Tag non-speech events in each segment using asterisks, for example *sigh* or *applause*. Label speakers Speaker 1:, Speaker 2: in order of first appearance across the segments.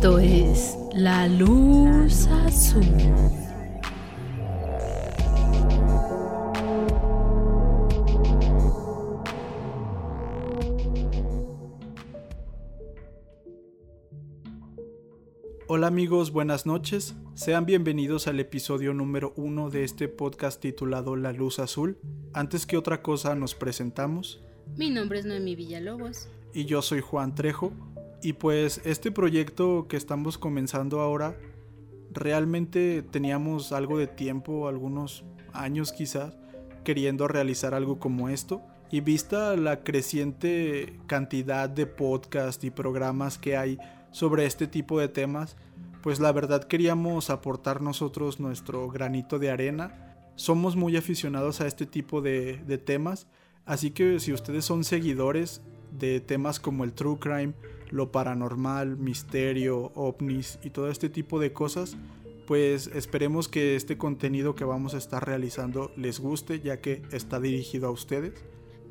Speaker 1: Esto es La Luz Azul.
Speaker 2: Hola amigos, buenas noches. Sean bienvenidos al episodio número uno de este podcast titulado La Luz Azul. Antes que otra cosa nos presentamos.
Speaker 1: Mi nombre es Noemi Villalobos.
Speaker 2: Y yo soy Juan Trejo. Y pues este proyecto que estamos comenzando ahora, realmente teníamos algo de tiempo, algunos años quizás, queriendo realizar algo como esto. Y vista la creciente cantidad de podcasts y programas que hay sobre este tipo de temas, pues la verdad queríamos aportar nosotros nuestro granito de arena. Somos muy aficionados a este tipo de, de temas, así que si ustedes son seguidores de temas como el true crime, lo paranormal, misterio, ovnis y todo este tipo de cosas, pues esperemos que este contenido que vamos a estar realizando les guste ya que está dirigido a ustedes.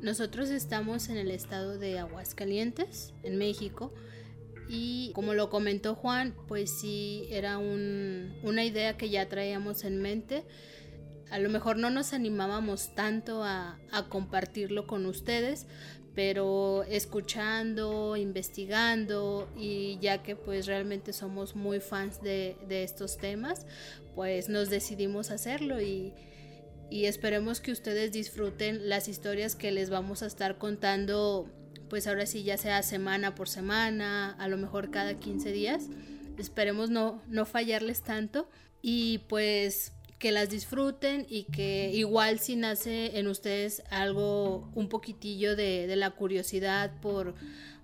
Speaker 1: Nosotros estamos en el estado de Aguascalientes, en México, y como lo comentó Juan, pues sí era una idea que ya traíamos en mente. A lo mejor no nos animábamos tanto a, compartirlo con ustedes, pero escuchando, investigando y ya que pues realmente somos muy fans de, estos temas, pues nos decidimos hacerlo y, y esperemos que ustedes disfruten las historias que les vamos a estar contando pues ahora sí ya sea semana por semana, a lo mejor cada 15 días. Esperemos no, no fallarles tanto y pues que las disfruten y que igual si nace en ustedes algo, un poquitillo de, de la curiosidad por,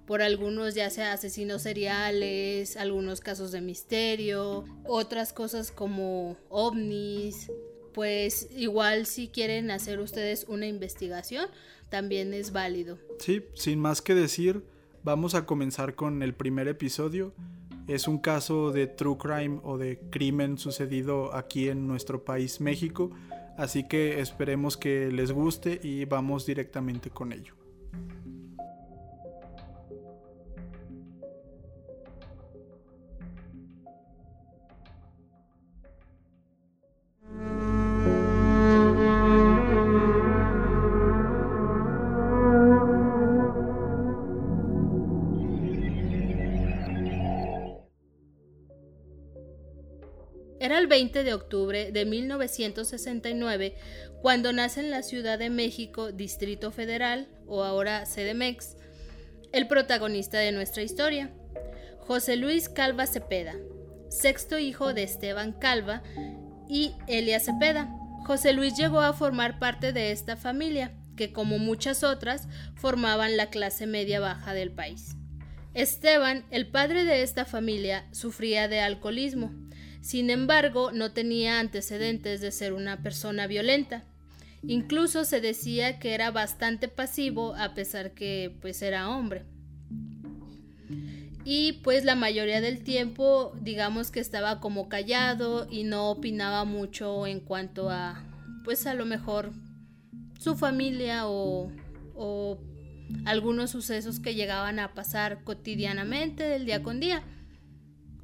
Speaker 1: por algunos ya sea asesinos seriales, algunos casos de misterio, otras cosas como ovnis, pues igual si quieren hacer ustedes una investigación, también es válido.
Speaker 2: Sí, sin más que decir, vamos a comenzar con el primer episodio. Es un caso de true crime o de crimen sucedido aquí en nuestro país México, así que esperemos que les guste y vamos directamente con ello.
Speaker 1: Era el 20 de octubre de 1969 cuando nace en la Ciudad de México, Distrito Federal, o ahora CDMEX, el protagonista de nuestra historia, José Luis Calva Cepeda, sexto hijo de Esteban Calva y Elia Cepeda. José Luis llegó a formar parte de esta familia, que como muchas otras formaban la clase media baja del país. Esteban, el padre de esta familia, sufría de alcoholismo sin embargo, no tenía antecedentes de ser una persona violenta. Incluso se decía que era bastante pasivo a pesar que pues era hombre. Y pues la mayoría del tiempo digamos que estaba como callado y no opinaba mucho en cuanto a pues a lo mejor su familia o, o algunos sucesos que llegaban a pasar cotidianamente del día con día.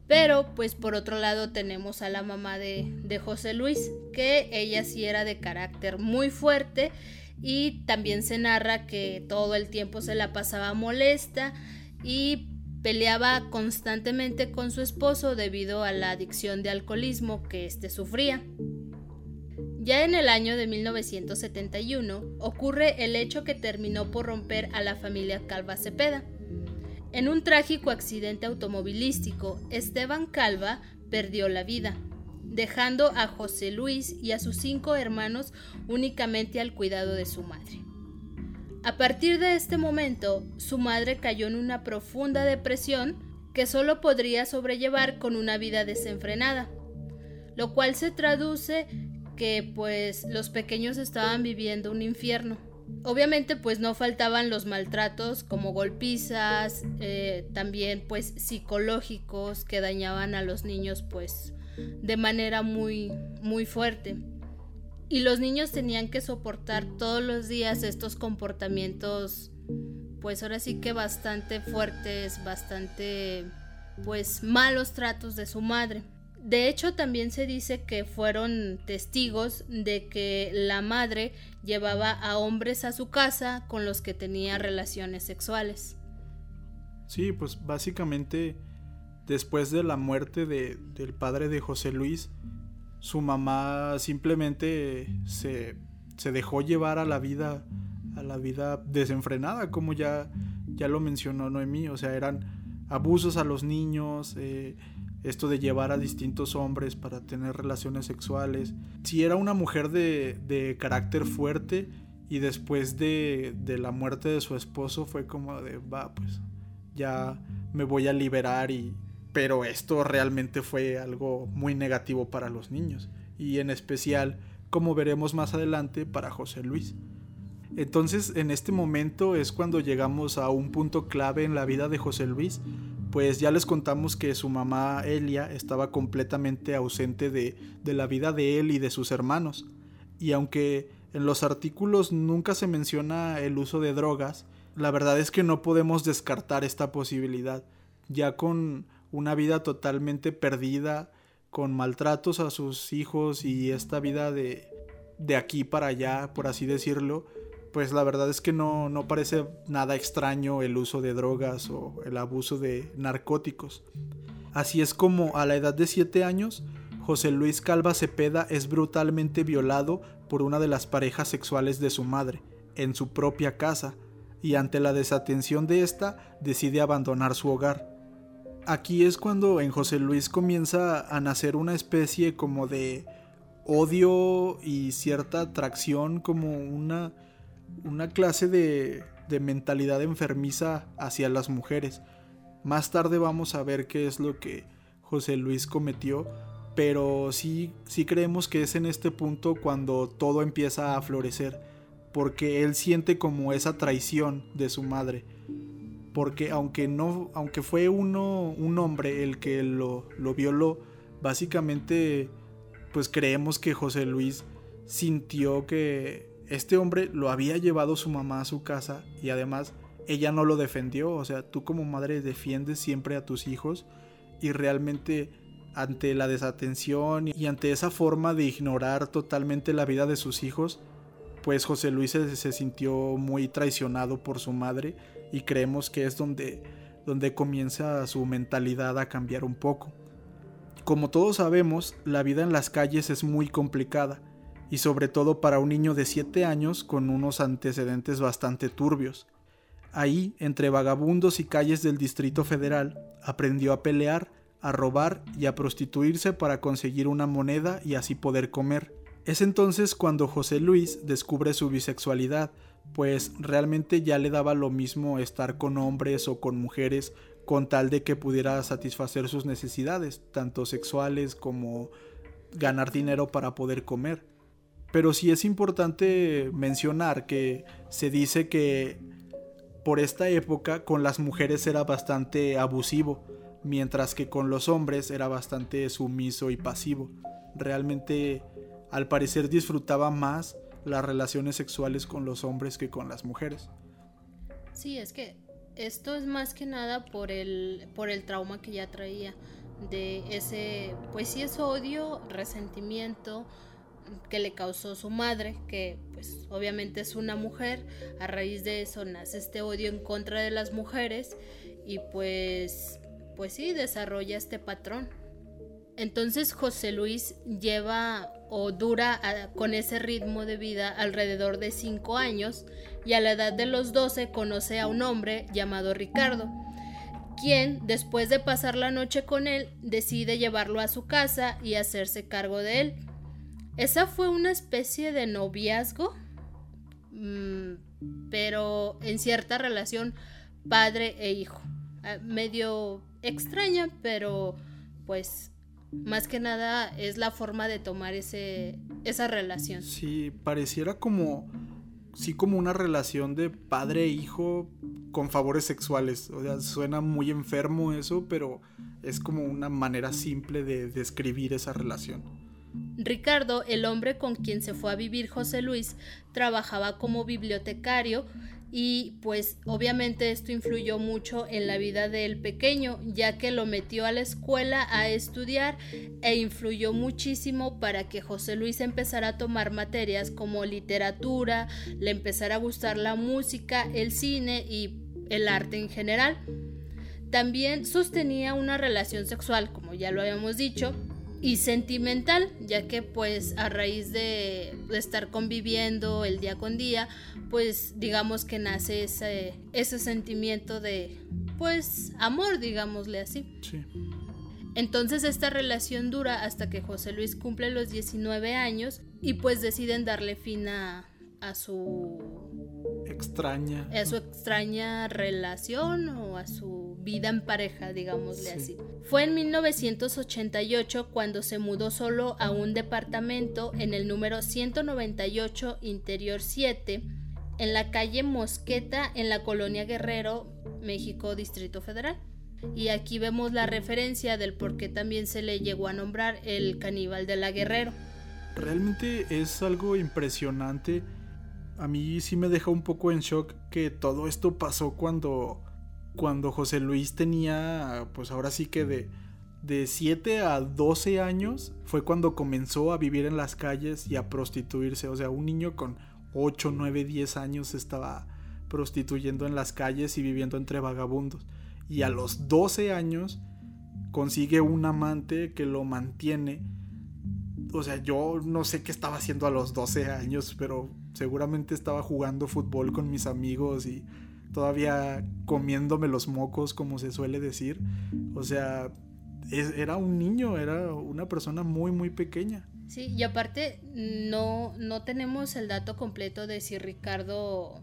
Speaker 1: Pero pues por otro lado tenemos a la mamá de, de José Luis, que ella sí era de carácter muy fuerte y también se narra que todo el tiempo se la pasaba molesta y peleaba constantemente con su esposo debido a la adicción de alcoholismo que éste sufría. Ya en el año de 1971 ocurre el hecho que terminó por romper a la familia Calva Cepeda. En un trágico accidente automovilístico, Esteban Calva perdió la vida, dejando a José Luis y a sus cinco hermanos únicamente al cuidado de su madre. A partir de este momento, su madre cayó en una profunda depresión que solo podría sobrellevar con una vida desenfrenada, lo cual se traduce que pues los pequeños estaban viviendo un infierno. Obviamente pues no faltaban los maltratos como golpizas, eh, también pues psicológicos que dañaban a los niños pues de manera muy muy fuerte. Y los niños tenían que soportar todos los días estos comportamientos pues ahora sí que bastante fuertes, bastante pues malos tratos de su madre. De hecho, también se dice que fueron testigos de que la madre llevaba a hombres a su casa con los que tenía relaciones sexuales.
Speaker 2: Sí, pues básicamente después de la muerte de, del padre de José Luis, su mamá simplemente se, se, dejó llevar a la vida a la vida desenfrenada, como ya, ya lo mencionó Noemí, o sea, eran abusos a los niños, eh, esto de llevar a distintos hombres para tener relaciones sexuales. Si era una mujer de, de carácter fuerte y después de, de, la muerte de su esposo fue como de, va, pues ya me voy a liberar y... Pero esto realmente fue algo muy negativo para los niños y en especial, como veremos más adelante, para José Luis. Entonces, en este momento es cuando llegamos a un punto clave en la vida de José Luis, pues ya les contamos que su mamá Elia estaba completamente ausente de, la vida de él y de sus hermanos. Y aunque en los artículos nunca se menciona el uso de drogas, la verdad es que no podemos descartar esta posibilidad. Ya con una vida totalmente perdida, con maltratos a sus hijos y esta vida de, de aquí para allá, por así decirlo, pues la verdad es que no, no parece nada extraño el uso de drogas o el abuso de narcóticos. Así es como a la edad de 7 años, José Luis Calva Cepeda es brutalmente violado por una de las parejas sexuales de su madre, en su propia casa, y ante la desatención de esta decide abandonar su hogar. Aquí es cuando en José Luis comienza a nacer una especie como de odio y cierta atracción, como una una clase de, de mentalidad enfermiza hacia las mujeres. Más tarde vamos a ver qué es lo que José Luis cometió, pero sí, sí creemos que es en este punto cuando todo empieza a florecer, porque él siente como esa traición de su madre, porque aunque no, aunque fue uno, un hombre el que lo, lo violó, básicamente, pues creemos que José Luis sintió que este hombre lo había llevado su mamá a su casa y además ella no lo defendió. O sea, tú como madre defiendes siempre a tus hijos y realmente ante la desatención y ante esa forma de ignorar totalmente la vida de sus hijos, pues José Luis se, sintió muy traicionado por su madre y creemos que es donde, donde comienza su mentalidad a cambiar un poco. Como todos sabemos, la vida en las calles es muy complicada y sobre todo para un niño de 7 años con unos antecedentes bastante turbios. Ahí, entre vagabundos y calles del Distrito Federal, aprendió a pelear, a robar y a prostituirse para conseguir una moneda y así poder comer. Es entonces cuando José Luis descubre su bisexualidad, pues realmente ya le daba lo mismo estar con hombres o con mujeres con tal de que pudiera satisfacer sus necesidades, tanto sexuales como ganar dinero para poder comer. Pero sí es importante mencionar que se dice que por esta época con las mujeres era bastante abusivo, mientras que con los hombres era bastante sumiso y pasivo. Realmente al parecer disfrutaba más las relaciones sexuales con los hombres que con las mujeres.
Speaker 1: Sí, es que esto es más que nada por el, por el trauma que ya traía de ese, pues sí es odio, resentimiento, que le causó su madre, que pues obviamente es una mujer, a raíz de eso nace este odio en contra de las mujeres y pues pues sí desarrolla este patrón. Entonces José Luis lleva o dura con ese ritmo de vida alrededor de 5 años y a la edad de los 12 conoce a un hombre llamado Ricardo, quien después de pasar la noche con él decide llevarlo a su casa y hacerse cargo de él. Esa fue una especie de noviazgo, mm, pero en cierta relación padre e hijo. Ah, medio extraña, pero pues más que nada es la forma de tomar ese, esa relación.
Speaker 2: Sí, pareciera como, sí como una relación de padre e hijo con favores sexuales. O sea, suena muy enfermo eso, pero es como una manera simple de describir esa relación.
Speaker 1: Ricardo, el hombre con quien se fue a vivir José Luis, trabajaba como bibliotecario y pues obviamente esto influyó mucho en la vida del pequeño, ya que lo metió a la escuela a estudiar e influyó muchísimo para que José Luis empezara a tomar materias como literatura, le empezara a gustar la música, el cine y el arte en general. También sostenía una relación sexual, como ya lo habíamos dicho, y sentimental, ya que pues a raíz de, estar conviviendo el día con día, pues digamos que nace ese, ese sentimiento de pues amor, digámosle así.
Speaker 2: Sí.
Speaker 1: Entonces esta relación dura hasta que José Luis cumple los 19 años y pues deciden darle fin a, a su
Speaker 2: extraña
Speaker 1: a su extraña relación o a su vida en pareja, digámosle así. Fue en 1988 cuando se mudó solo a un departamento en el número 198 Interior 7 en la calle Mosqueta en la colonia Guerrero, México, Distrito Federal. Y aquí vemos la referencia del por qué también se le llegó a nombrar el caníbal de la Guerrero.
Speaker 2: Realmente es algo impresionante a mí sí me deja un poco en shock que todo esto pasó cuando, cuando José Luis tenía, pues ahora sí que de, de 7 a 12 años fue cuando comenzó a vivir en las calles y a prostituirse. O sea, un niño con 8, 9, 10 años estaba prostituyendo en las calles y viviendo entre vagabundos. Y a los 12 años consigue un amante que lo mantiene. O sea, yo no sé qué estaba haciendo a los 12 años, pero seguramente estaba jugando fútbol con mis amigos y todavía comiéndome los mocos, como se suele decir. O sea, era un niño, era una persona muy, muy pequeña.
Speaker 1: Sí, y aparte no, no tenemos el dato completo de si Ricardo,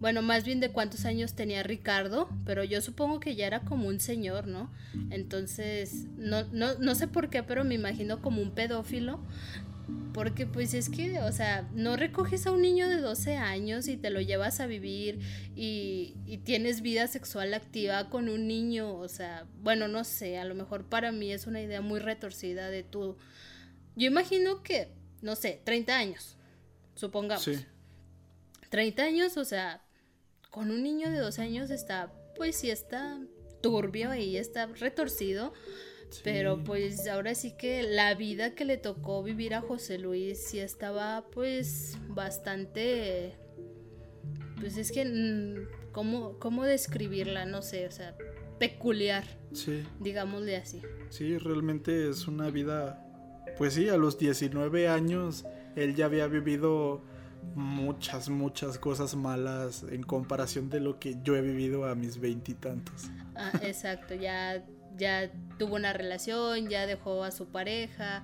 Speaker 1: bueno, más bien de cuántos años tenía Ricardo, pero yo supongo que ya era como un señor, ¿no? Entonces, no, no, no sé por qué, pero me imagino como un pedófilo porque pues es que, o sea, no recoges a un niño de 12 años y te lo llevas a vivir y, tienes vida sexual activa con un niño, o sea, bueno, no sé, a lo mejor para mí es una idea muy retorcida de tú. Yo imagino que, no sé, 30 años, supongamos. Sí. 30 años, o sea, con un niño de 12 años está, pues sí está turbio y está retorcido. Pero pues ahora sí que la vida que le tocó vivir a José Luis sí estaba pues bastante... Pues es que... Mm, ¿Cómo, cómo describirla? No sé, o sea, peculiar.
Speaker 2: Sí.
Speaker 1: Digámosle así.
Speaker 2: Sí, realmente es una vida... Pues sí, a los 19 años él ya había vivido muchas, muchas cosas malas en comparación de lo que yo he vivido a mis veintitantos.
Speaker 1: Ah, exacto, ya ya tuvo una relación, ya dejó a su pareja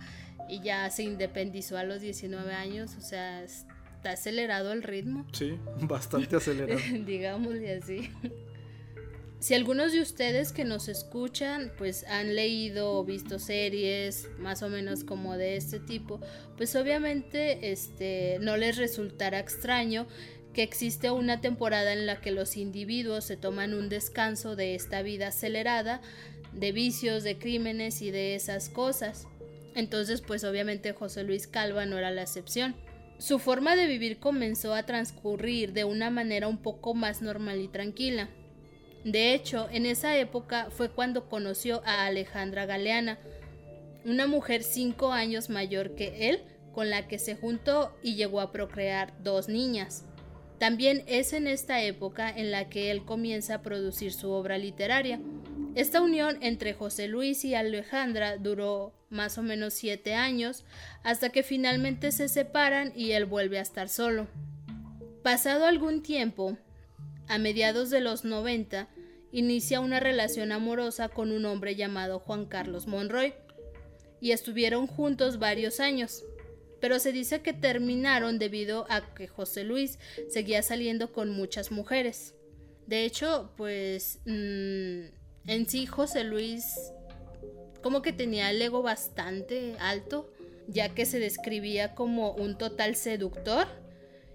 Speaker 1: y ya se independizó a los 19 años, o sea, está acelerado el ritmo.
Speaker 2: Sí, *laughs* bastante acelerado. *laughs*
Speaker 1: Digámosle así. Si algunos de ustedes que nos escuchan pues han leído o visto series más o menos como de este tipo, pues obviamente este no les resultará extraño que existe una temporada en la que los individuos se toman un descanso de esta vida acelerada de vicios, de crímenes y de esas cosas. Entonces, pues obviamente José Luis Calva no era la excepción. Su forma de vivir comenzó a transcurrir de una manera un poco más normal y tranquila. De hecho, en esa época fue cuando conoció a Alejandra Galeana, una mujer cinco años mayor que él, con la que se juntó y llegó a procrear dos niñas. También es en esta época en la que él comienza a producir su obra literaria, esta unión entre José Luis y Alejandra duró más o menos siete años, hasta que finalmente se separan y él vuelve a estar solo. Pasado algún tiempo, a mediados de los 90, inicia una relación amorosa con un hombre llamado Juan Carlos Monroy, y estuvieron juntos varios años, pero se dice que terminaron debido a que José Luis seguía saliendo con muchas mujeres. De hecho, pues... Mm, en sí, José Luis como que tenía el ego bastante alto, ya que se describía como un total seductor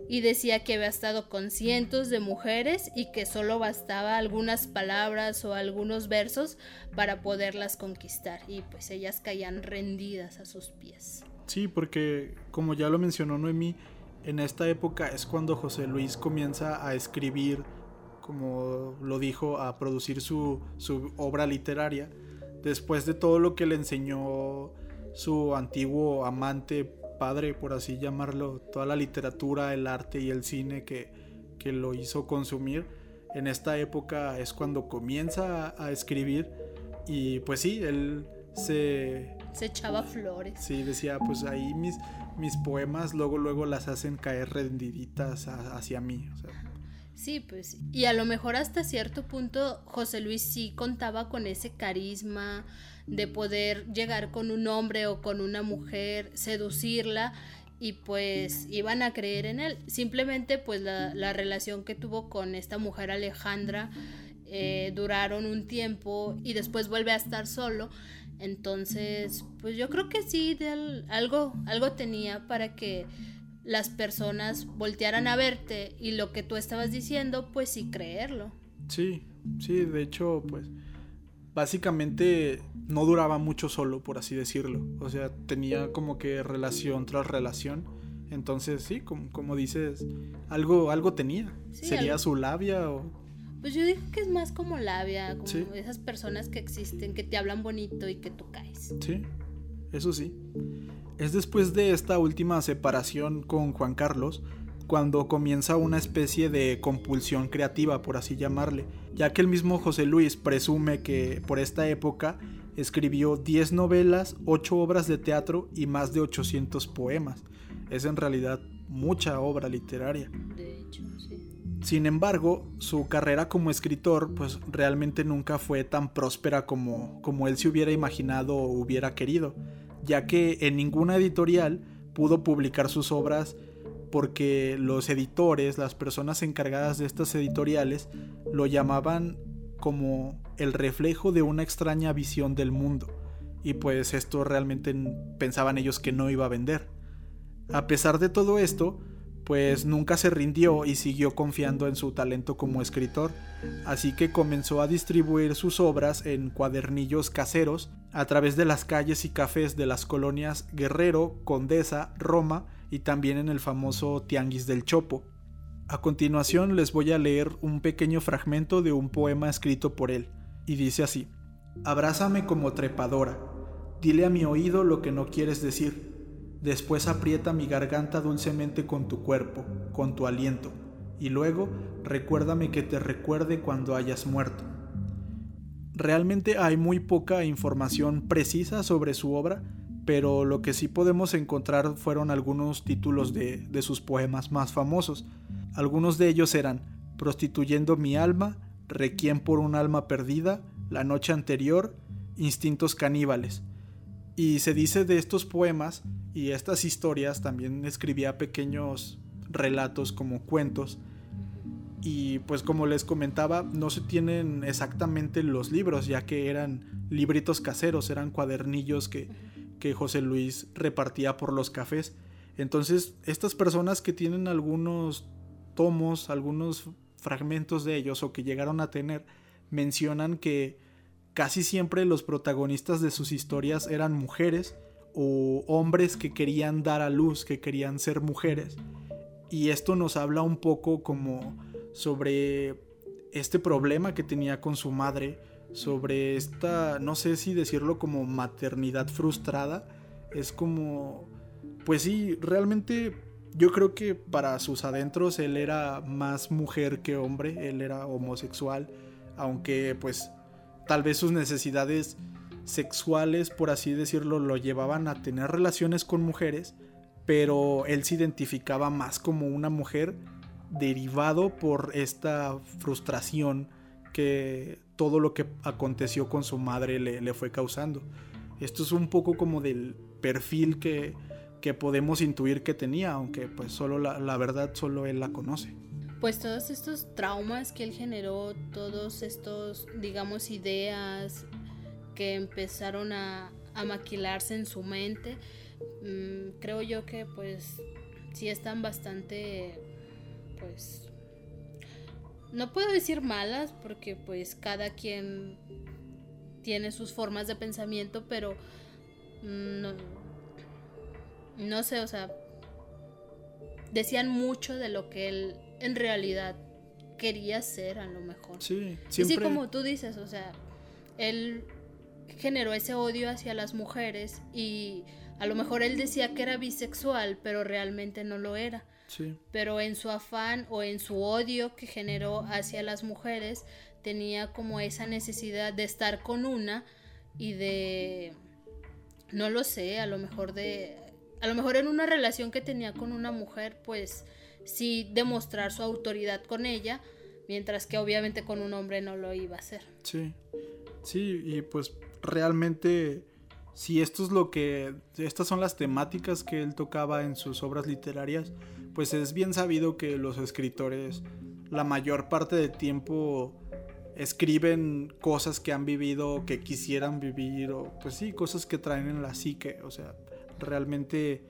Speaker 1: y decía que había estado con cientos de mujeres y que solo bastaba algunas palabras o algunos versos para poderlas conquistar y pues ellas caían rendidas a sus pies.
Speaker 2: Sí, porque como ya lo mencionó Noemí, En esta época es cuando José Luis comienza a escribir, como lo dijo, a producir su, su obra literaria, después de todo lo que le enseñó su antiguo amante, padre, por así llamarlo, toda la literatura, el arte y el cine que, que lo hizo consumir. En esta época es cuando comienza a, a escribir y pues sí, él se...
Speaker 1: Se echaba flores.
Speaker 2: Sí, decía, pues ahí mis, mis poemas luego, luego las hacen caer rendiditas hacia mí.
Speaker 1: Sí, pues, y a lo mejor hasta cierto punto José Luis sí contaba con ese carisma de poder llegar con un hombre o con una mujer, seducirla y pues iban a creer en él. Simplemente pues la, la relación que tuvo con esta mujer Alejandra eh, duraron un tiempo y después vuelve a estar solo. Entonces, pues yo creo que sí, algo, algo tenía para que las personas voltearan a verte y lo que tú estabas diciendo, pues sí creerlo.
Speaker 2: Sí, sí, de hecho, pues básicamente no duraba mucho solo, por así decirlo. O sea, tenía como que relación tras relación. Entonces, sí, como, como dices, algo, algo tenía. Sería su labia o
Speaker 1: pues yo digo que es más como labia, como esas personas que existen, que te hablan bonito y que tú caes.
Speaker 2: Sí, eso sí. Es después de esta última separación con Juan Carlos cuando comienza una especie de compulsión creativa, por así llamarle, ya que el mismo José Luis presume que por esta época escribió 10 novelas, 8 obras de teatro y más de 800 poemas. Es en realidad mucha obra literaria.
Speaker 1: De hecho, sí.
Speaker 2: Sin embargo, su carrera como escritor pues realmente nunca fue tan próspera como, como él se hubiera imaginado o hubiera querido, ya que en ninguna editorial pudo publicar sus obras porque los editores, las personas encargadas de estas editoriales, lo llamaban como el reflejo de una extraña visión del mundo, y pues esto realmente pensaban ellos que no iba a vender. A pesar de todo esto, pues nunca se rindió y siguió confiando en su talento como escritor, así que comenzó a distribuir sus obras en cuadernillos caseros a través de las calles y cafés de las colonias Guerrero, Condesa, Roma y también en el famoso Tianguis del Chopo. A continuación les voy a leer un pequeño fragmento de un poema escrito por él, y dice así, Abrázame como trepadora, dile a mi oído lo que no quieres decir, Después aprieta mi garganta dulcemente con tu cuerpo, con tu aliento, y luego recuérdame que te recuerde cuando hayas muerto. Realmente hay muy poca información precisa sobre su obra, pero lo que sí podemos encontrar fueron algunos títulos de, sus poemas más famosos. Algunos de ellos eran Prostituyendo mi alma, Requiem por un alma perdida, La noche anterior, Instintos caníbales. Y se dice de estos poemas y estas historias también escribía pequeños relatos como cuentos. Y pues como les comentaba, no se tienen exactamente los libros, ya que eran libritos caseros, eran cuadernillos que, que José Luis repartía por los cafés. Entonces, estas personas que tienen algunos tomos, algunos fragmentos de ellos o que llegaron a tener, mencionan que casi siempre los protagonistas de sus historias eran mujeres o hombres que querían dar a luz, que querían ser mujeres. Y esto nos habla un poco como sobre este problema que tenía con su madre, sobre esta, no sé si decirlo como maternidad frustrada, es como, pues sí, realmente yo creo que para sus adentros él era más mujer que hombre, él era homosexual, aunque pues tal vez sus necesidades sexuales, por así decirlo, lo llevaban a tener relaciones con mujeres, pero él se identificaba más como una mujer derivado por esta frustración que todo lo que aconteció con su madre le, fue causando. Esto es un poco como del perfil que, que podemos intuir que tenía, aunque pues solo la, la verdad solo él la conoce
Speaker 1: pues todos estos traumas que él generó, todos estos, digamos, ideas, que empezaron a, maquilarse en su mente, mm, creo yo que pues sí están bastante, pues, no puedo decir malas porque pues cada quien tiene sus formas de pensamiento, pero mm, no, no sé, o sea, decían mucho de lo que él en realidad quería ser a lo mejor.
Speaker 2: Sí,
Speaker 1: siempre... Y sí, como tú dices, o sea, él generó ese odio hacia las mujeres y a lo mejor él decía que era bisexual, pero realmente no lo era.
Speaker 2: Sí.
Speaker 1: Pero en su afán o en su odio que generó hacia las mujeres, tenía como esa necesidad de estar con una y de, no lo sé, a lo mejor de, a lo mejor en una relación que tenía con una mujer, pues sí demostrar su autoridad con ella, mientras que obviamente con un hombre no lo iba a hacer.
Speaker 2: Sí, sí, y pues realmente si esto es lo que, estas son las temáticas que él tocaba en sus obras literarias, pues es bien sabido que los escritores la mayor parte del tiempo escriben cosas que han vivido, que quisieran vivir, o pues sí, cosas que traen en la psique, o sea, realmente,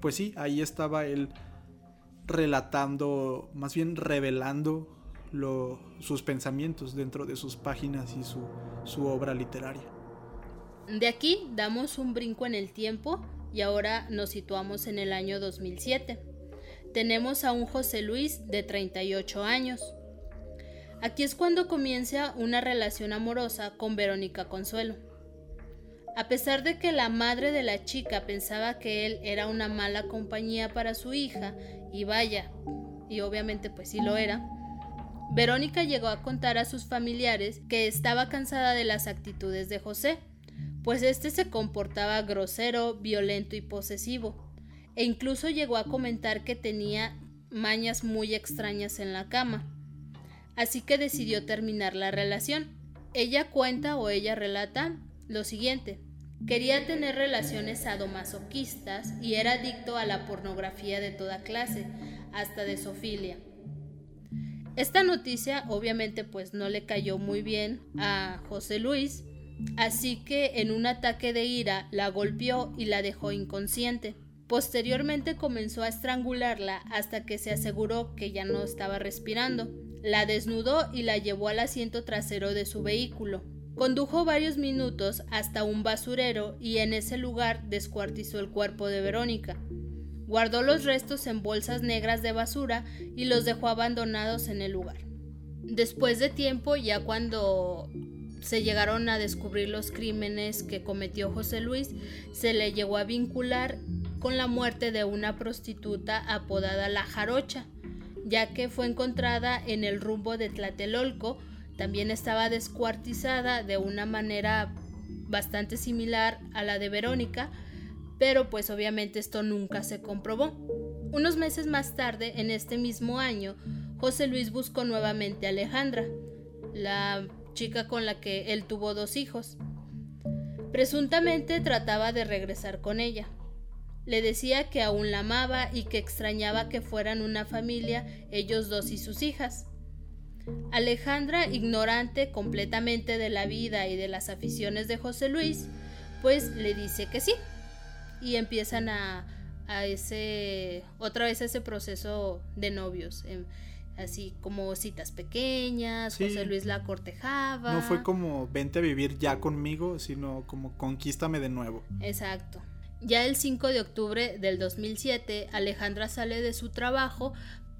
Speaker 2: pues sí, ahí estaba él relatando, más bien revelando sus pensamientos dentro de sus páginas y su, su obra literaria.
Speaker 1: De aquí damos un brinco en el tiempo y ahora nos situamos en el año 2007. Tenemos a un José Luis de 38 años. Aquí es cuando comienza una relación amorosa con Verónica Consuelo. A pesar de que la madre de la chica pensaba que él era una mala compañía para su hija, y vaya, y obviamente pues sí lo era, Verónica llegó a contar a sus familiares que estaba cansada de las actitudes de José, pues éste se comportaba grosero, violento y posesivo, e incluso llegó a comentar que tenía mañas muy extrañas en la cama. Así que decidió terminar la relación. Ella cuenta o ella relata lo siguiente. Quería tener relaciones sadomasoquistas y era adicto a la pornografía de toda clase, hasta de sofilia. Esta noticia obviamente pues no le cayó muy bien a José Luis, así que en un ataque de ira la golpeó y la dejó inconsciente. Posteriormente comenzó a estrangularla hasta que se aseguró que ya no estaba respirando. La desnudó y la llevó al asiento trasero de su vehículo. Condujo varios minutos hasta un basurero y en ese lugar descuartizó el cuerpo de Verónica. Guardó los restos en bolsas negras de basura y los dejó abandonados en el lugar. Después de tiempo, ya cuando se llegaron a descubrir los crímenes que cometió José Luis, se le llegó a vincular con la muerte de una prostituta apodada La Jarocha, ya que fue encontrada en el rumbo de Tlatelolco también estaba descuartizada de una manera bastante similar a la de Verónica, pero pues obviamente esto nunca se comprobó. Unos meses más tarde, en este mismo año, José Luis buscó nuevamente a Alejandra, la chica con la que él tuvo dos hijos. Presuntamente trataba de regresar con ella. Le decía que aún la amaba y que extrañaba que fueran una familia ellos dos y sus hijas. Alejandra, ignorante completamente de la vida y de las aficiones de José Luis, pues le dice que sí. Y empiezan a, a ese, otra vez ese proceso de novios. Em, así como citas pequeñas, José Luis la cortejaba.
Speaker 2: No fue como vente a vivir ya conmigo, sino como conquístame de nuevo.
Speaker 1: Exacto. Ya el 5 de octubre del 2007, Alejandra sale de su trabajo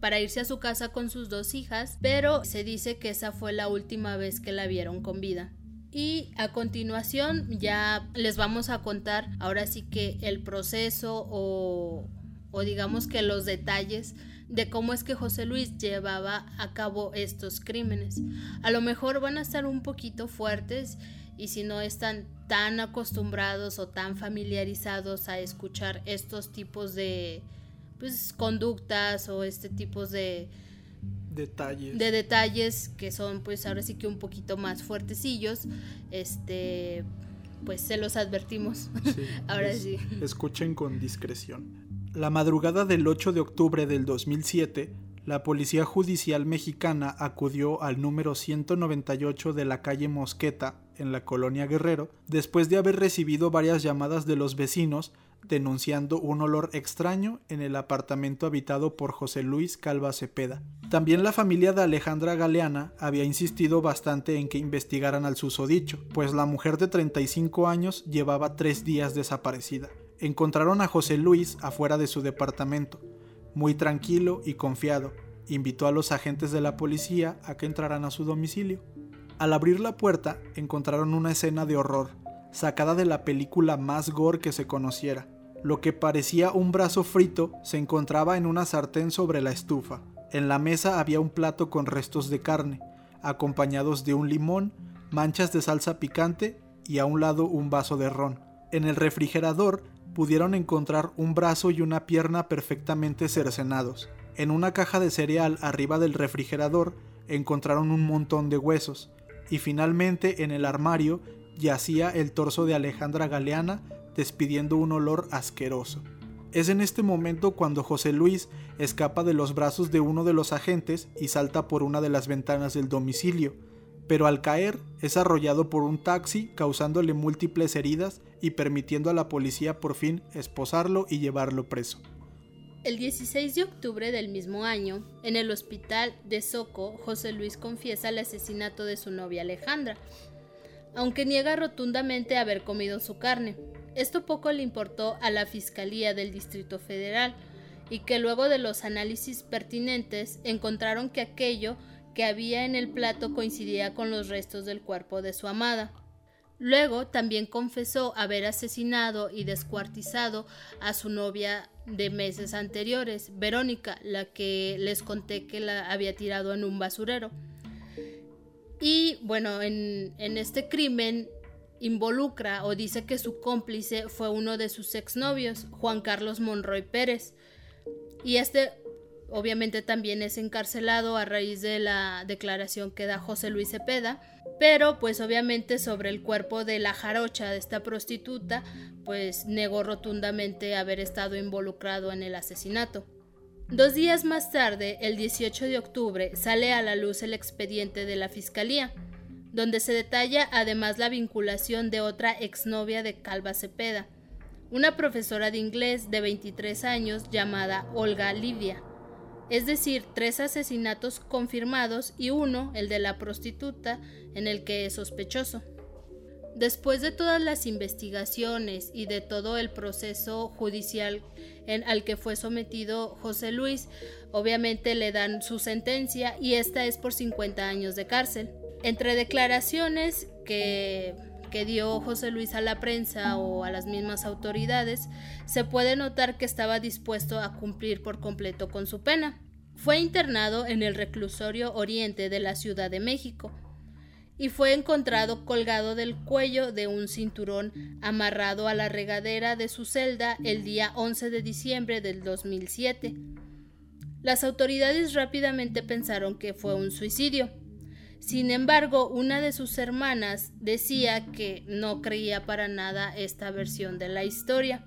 Speaker 1: para irse a su casa con sus dos hijas, pero se dice que esa fue la última vez que la vieron con vida. Y a continuación ya les vamos a contar ahora sí que el proceso o, digamos que los detalles de cómo es que José Luis llevaba a cabo estos crímenes. A lo mejor van a estar un poquito fuertes y si no están tan acostumbrados o tan familiarizados a escuchar estos tipos de, pues, conductas o este tipo de
Speaker 2: detalles.
Speaker 1: de detalles que son pues ahora sí que un poquito más fuertecillos este pues se los advertimos. *laughs* Ahora sí.
Speaker 2: escuchen con discreción. La madrugada del 8 de octubre del 2007 la Policía Judicial Mexicana acudió al número 198 de la calle Mosqueta, en la colonia Guerrero, después de haber recibido varias llamadas de los vecinos denunciando un olor extraño en el apartamento habitado por José Luis Calva Cepeda. También la familia de Alejandra Galeana había insistido bastante en que investigaran al susodicho, pues la mujer de 35 años llevaba tres días desaparecida. Encontraron a José Luis afuera de su departamento, Muy tranquilo y confiado, invitó a los agentes de la policía a que entraran a su domicilio. Al abrir la puerta, encontraron una escena de horror, sacada de la película más gore que se conociera. Lo que parecía un brazo frito se encontraba en una sartén sobre la estufa. En la mesa había un plato con restos de carne, acompañados de un limón, manchas de salsa picante y a un lado un vaso de ron. En el refrigerador pudieron encontrar un brazo y una pierna perfectamente cercenados. En una caja de cereal arriba del refrigerador encontraron un montón de huesos. Y finalmente en el armario yacía el torso de Alejandra Galeana despidiendo un olor asqueroso. Es en este momento cuando José Luis escapa de los brazos de uno de los agentes y salta por una de las ventanas del domicilio, pero al caer es arrollado por un taxi causándole múltiples heridas y permitiendo a la policía por fin esposarlo y llevarlo preso.
Speaker 1: El 16 de octubre del mismo año, en el hospital de Soco, José Luis confiesa el asesinato de su novia Alejandra, aunque niega rotundamente haber comido su carne. Esto poco le importó a la Fiscalía del Distrito Federal, y que luego de los análisis pertinentes encontraron que aquello que había en el plato coincidía con los restos del cuerpo de su amada. Luego también confesó haber asesinado y descuartizado a su novia de meses anteriores, Verónica, la que les conté que la había tirado en un basurero. Y bueno, en, este crimen involucra o dice que su cómplice fue uno de sus exnovios, Juan Carlos Monroy Pérez. Y este obviamente también es encarcelado a raíz de la declaración que da José Luis Cepeda, pero pues obviamente sobre el cuerpo de la jarocha de esta prostituta, pues negó rotundamente haber estado involucrado en el asesinato. Dos días más tarde, el 18 de octubre, sale a la luz el expediente de la Fiscalía, donde se detalla además la vinculación de otra exnovia de Calva Cepeda, una profesora de inglés de 23 años llamada Olga Livia, es decir, tres asesinatos confirmados y uno, el de la prostituta, en el que es sospechoso. Después de todas las investigaciones y de todo el proceso judicial en, al que fue sometido José Luis, obviamente le dan su sentencia y esta es por 50 años de cárcel. Entre declaraciones que, que dio José Luis a la prensa o a las mismas autoridades, se puede notar que estaba dispuesto a cumplir por completo con su pena. Fue internado en el reclusorio oriente de la Ciudad de México y fue encontrado colgado del cuello de un cinturón amarrado a la regadera de su celda el día 11 de diciembre del 2007. Las autoridades rápidamente pensaron que fue un suicidio sin embargo, una de sus hermanas decía que no creía para nada esta versión de la historia,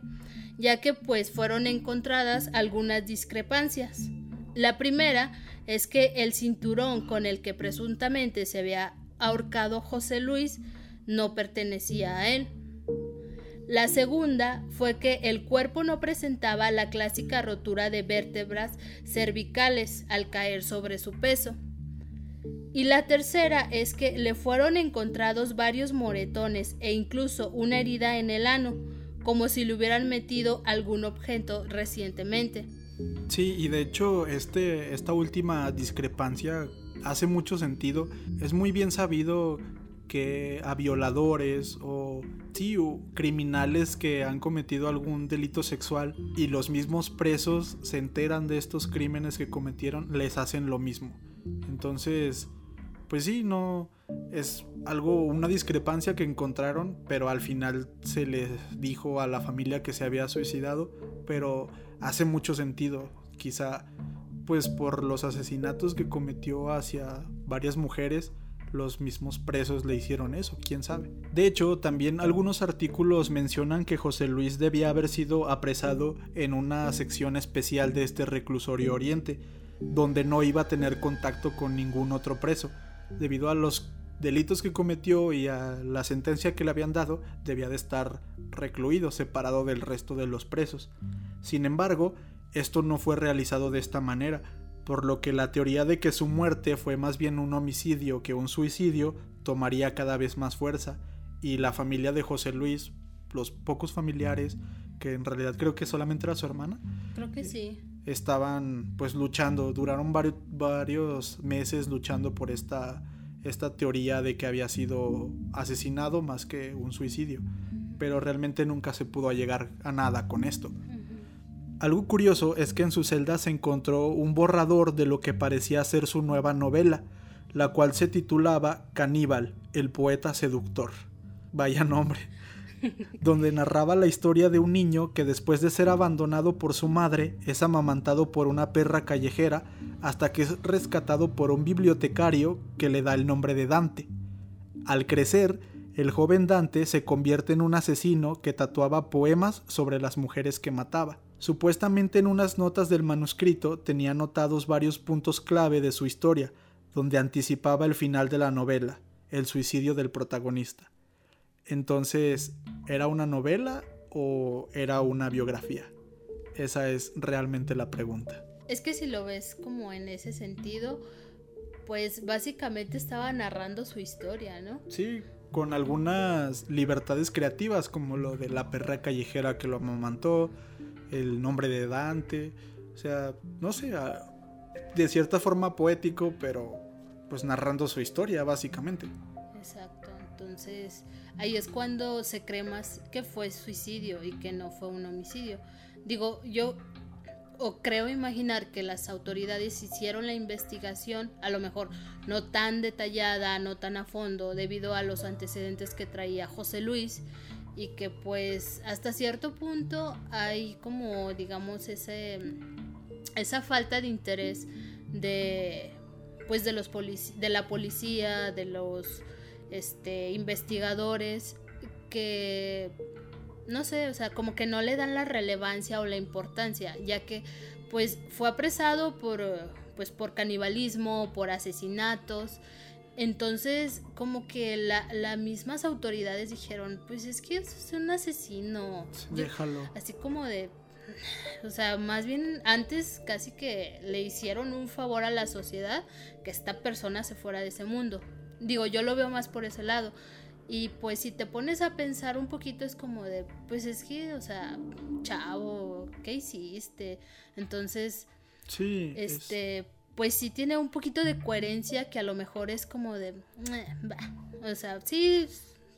Speaker 1: ya que pues fueron encontradas algunas discrepancias. La primera es que el cinturón con el que presuntamente se había ahorcado José Luis no pertenecía a él. La segunda fue que el cuerpo no presentaba la clásica rotura de vértebras cervicales al caer sobre su peso. Y la tercera es que le fueron encontrados varios moretones e incluso una herida en el ano, como si le hubieran metido algún objeto recientemente.
Speaker 2: Sí, y de hecho este, esta última discrepancia hace mucho sentido. Es muy bien sabido que a violadores o, sí, criminales que han cometido algún delito sexual y los mismos presos se enteran de estos crímenes que cometieron, les hacen lo mismo. Entonces, pues sí, no es algo, una discrepancia que encontraron, pero al final se les dijo a la familia que se había suicidado, pero hace mucho sentido, quizá pues por los asesinatos que cometió hacia varias mujeres, los mismos presos le hicieron eso, quién sabe. De hecho, también algunos artículos mencionan que José Luis debía haber sido apresado en una sección especial de este reclusorio oriente, donde no iba a tener contacto con ningún otro preso debido a los delitos que cometió y a la sentencia que le habían dado, debía de estar recluido, separado del resto de los presos. Sin embargo, esto no fue realizado de esta manera, por lo que la teoría de que su muerte fue más bien un homicidio que un suicidio tomaría cada vez más fuerza, y la familia de José Luis, los pocos familiares, que en realidad creo que solamente era su hermana,
Speaker 1: creo que sí
Speaker 2: estaban pues luchando, duraron varios, varios meses luchando por esta, esta teoría de que había sido asesinado más que un suicidio, pero realmente nunca se pudo llegar a nada con esto. Algo curioso es que en su celda se encontró un borrador de lo que parecía ser su nueva novela, la cual se titulaba Caníbal, el poeta seductor. Vaya nombre. Donde narraba la historia de un niño que después de ser abandonado por su madre es amamantado por una perra callejera hasta que es rescatado por un bibliotecario que le da el nombre de Dante. Al crecer, el joven Dante se convierte en un asesino que tatuaba poemas sobre las mujeres que mataba. Supuestamente en unas notas del manuscrito tenía anotados varios puntos clave de su historia, donde anticipaba el final de la novela, el suicidio del protagonista. Entonces, ¿era una novela o era una biografía? Esa es realmente la pregunta.
Speaker 1: Es que si lo ves como en ese sentido, pues básicamente estaba narrando su historia, ¿no?
Speaker 2: Sí, con algunas libertades creativas, como lo de la perra callejera que lo amamantó, el nombre de Dante, o sea, no sé, de cierta forma poético, pero pues narrando su historia, básicamente.
Speaker 1: Exacto, entonces ahí es cuando se cree más que fue suicidio y que no fue un homicidio. Digo, yo o creo imaginar que las autoridades hicieron la investigación, a lo mejor no tan detallada, no tan a fondo, debido a los antecedentes que traía José Luis y que pues hasta cierto punto hay como digamos ese esa falta de interés de pues de los de la policía, de los este investigadores que no sé, o sea, como que no le dan la relevancia o la importancia, ya que pues fue apresado por pues por canibalismo, por asesinatos. Entonces, como que las mismas autoridades dijeron, pues es que es un asesino.
Speaker 2: Déjalo.
Speaker 1: Así como de, o sea, más bien antes casi que le hicieron un favor a la sociedad que esta persona se fuera de ese mundo. Digo, yo lo veo más por ese lado. Y pues si te pones a pensar un poquito es como de, pues es que, o sea, chavo, ¿qué hiciste? Entonces,
Speaker 2: sí,
Speaker 1: este, pues sí tiene un poquito de coherencia que a lo mejor es como de, o sea, sí,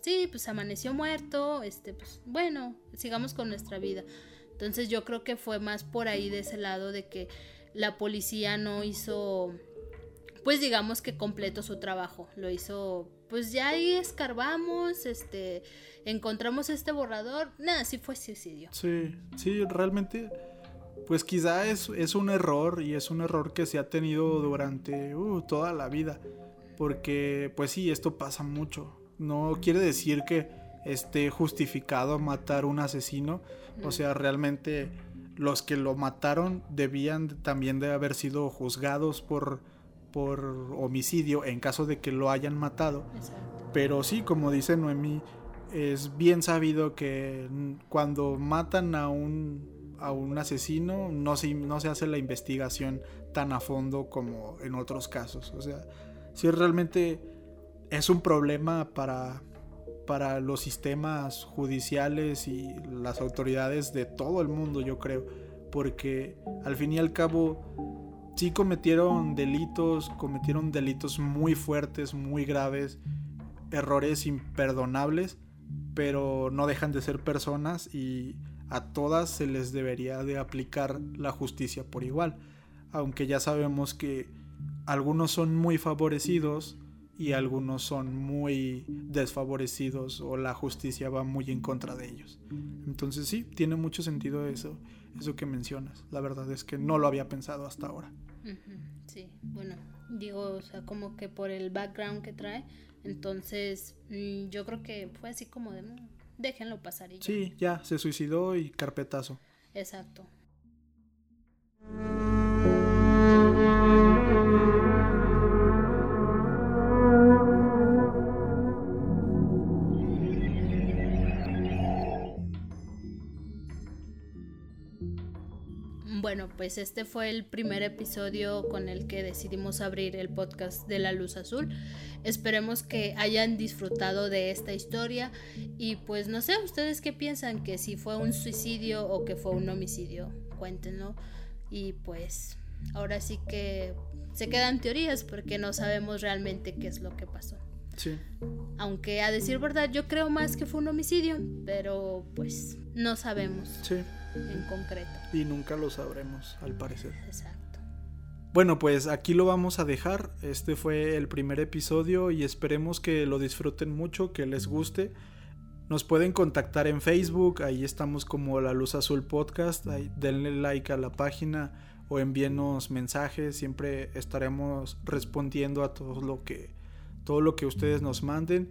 Speaker 1: sí, pues amaneció muerto, este, pues bueno, sigamos con nuestra vida. Entonces yo creo que fue más por ahí de ese lado de que la policía no hizo, pues digamos que completó su trabajo, lo hizo pues ya ahí escarbamos, este, encontramos este borrador, nada, sí fue suicidio.
Speaker 2: Sí, sí, realmente, pues quizá es, es un error y es un error que se ha tenido durante uh, toda la vida, porque pues sí, esto pasa mucho. No quiere decir que esté justificado matar un asesino, o sea, realmente los que lo mataron debían también de haber sido juzgados por por homicidio en caso de que lo hayan matado. Pero sí, como dice Noemí, es bien sabido que cuando matan a un, a un asesino no se, no se hace la investigación tan a fondo como en otros casos. O sea, si realmente es un problema para, para los sistemas judiciales y las autoridades de todo el mundo, yo creo. Porque al fin y al cabo sí cometieron delitos, cometieron delitos muy fuertes, muy graves, errores imperdonables, pero no dejan de ser personas y a todas se les debería de aplicar la justicia por igual, aunque ya sabemos que algunos son muy favorecidos y algunos son muy desfavorecidos o la justicia va muy en contra de ellos. Entonces sí, tiene mucho sentido eso, eso que mencionas. La verdad es que no lo había pensado hasta ahora.
Speaker 1: Sí, bueno, digo, o sea, como que por el background que trae, entonces mm, yo creo que fue así como de, mm, déjenlo pasar y
Speaker 2: ya. Sí, ya, se suicidó y carpetazo.
Speaker 1: Exacto. Bueno, pues este fue el primer episodio con el que decidimos abrir el podcast de la luz azul. Esperemos que hayan disfrutado de esta historia y pues no sé, ustedes qué piensan que si fue un suicidio o que fue un homicidio, cuéntenlo. Y pues ahora sí que se quedan teorías porque no sabemos realmente qué es lo que pasó.
Speaker 2: Sí.
Speaker 1: Aunque a decir verdad yo creo más que fue un homicidio, pero pues no sabemos
Speaker 2: Sí.
Speaker 1: en concreto.
Speaker 2: Y nunca lo sabremos, al parecer.
Speaker 1: Exacto.
Speaker 2: Bueno, pues aquí lo vamos a dejar. Este fue el primer episodio y esperemos que lo disfruten mucho, que les guste. Nos pueden contactar en Facebook, ahí estamos como La Luz Azul Podcast, ahí denle like a la página o envíenos mensajes, siempre estaremos respondiendo a todo lo que todo lo que ustedes nos manden.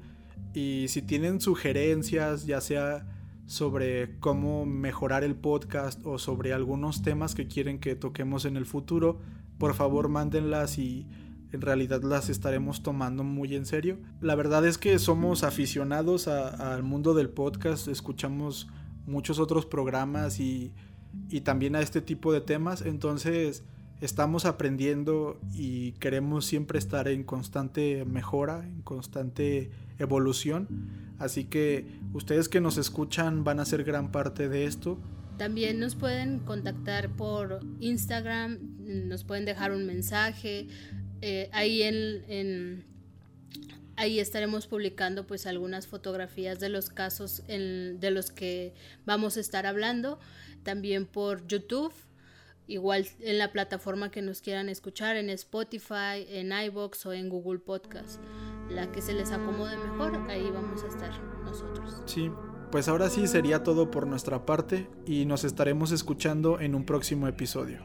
Speaker 2: Y si tienen sugerencias, ya sea sobre cómo mejorar el podcast o sobre algunos temas que quieren que toquemos en el futuro, por favor mándenlas y en realidad las estaremos tomando muy en serio. La verdad es que somos aficionados al mundo del podcast, escuchamos muchos otros programas y, y también a este tipo de temas, entonces estamos aprendiendo y queremos siempre estar en constante mejora, en constante evolución. Así que ustedes que nos escuchan van a ser gran parte de esto.
Speaker 1: También nos pueden contactar por Instagram, nos pueden dejar un mensaje. eh, ahí en, ahí estaremos publicando pues algunas fotografías de los casos de los que vamos a estar hablando. También por YouTube, igual en la plataforma que nos quieran escuchar, en Spotify, en iBox o en Google Podcast. La que se les acomode mejor, ahí vamos a estar nosotros.
Speaker 2: Sí, pues ahora sí sería todo por nuestra parte y nos estaremos escuchando en un próximo episodio.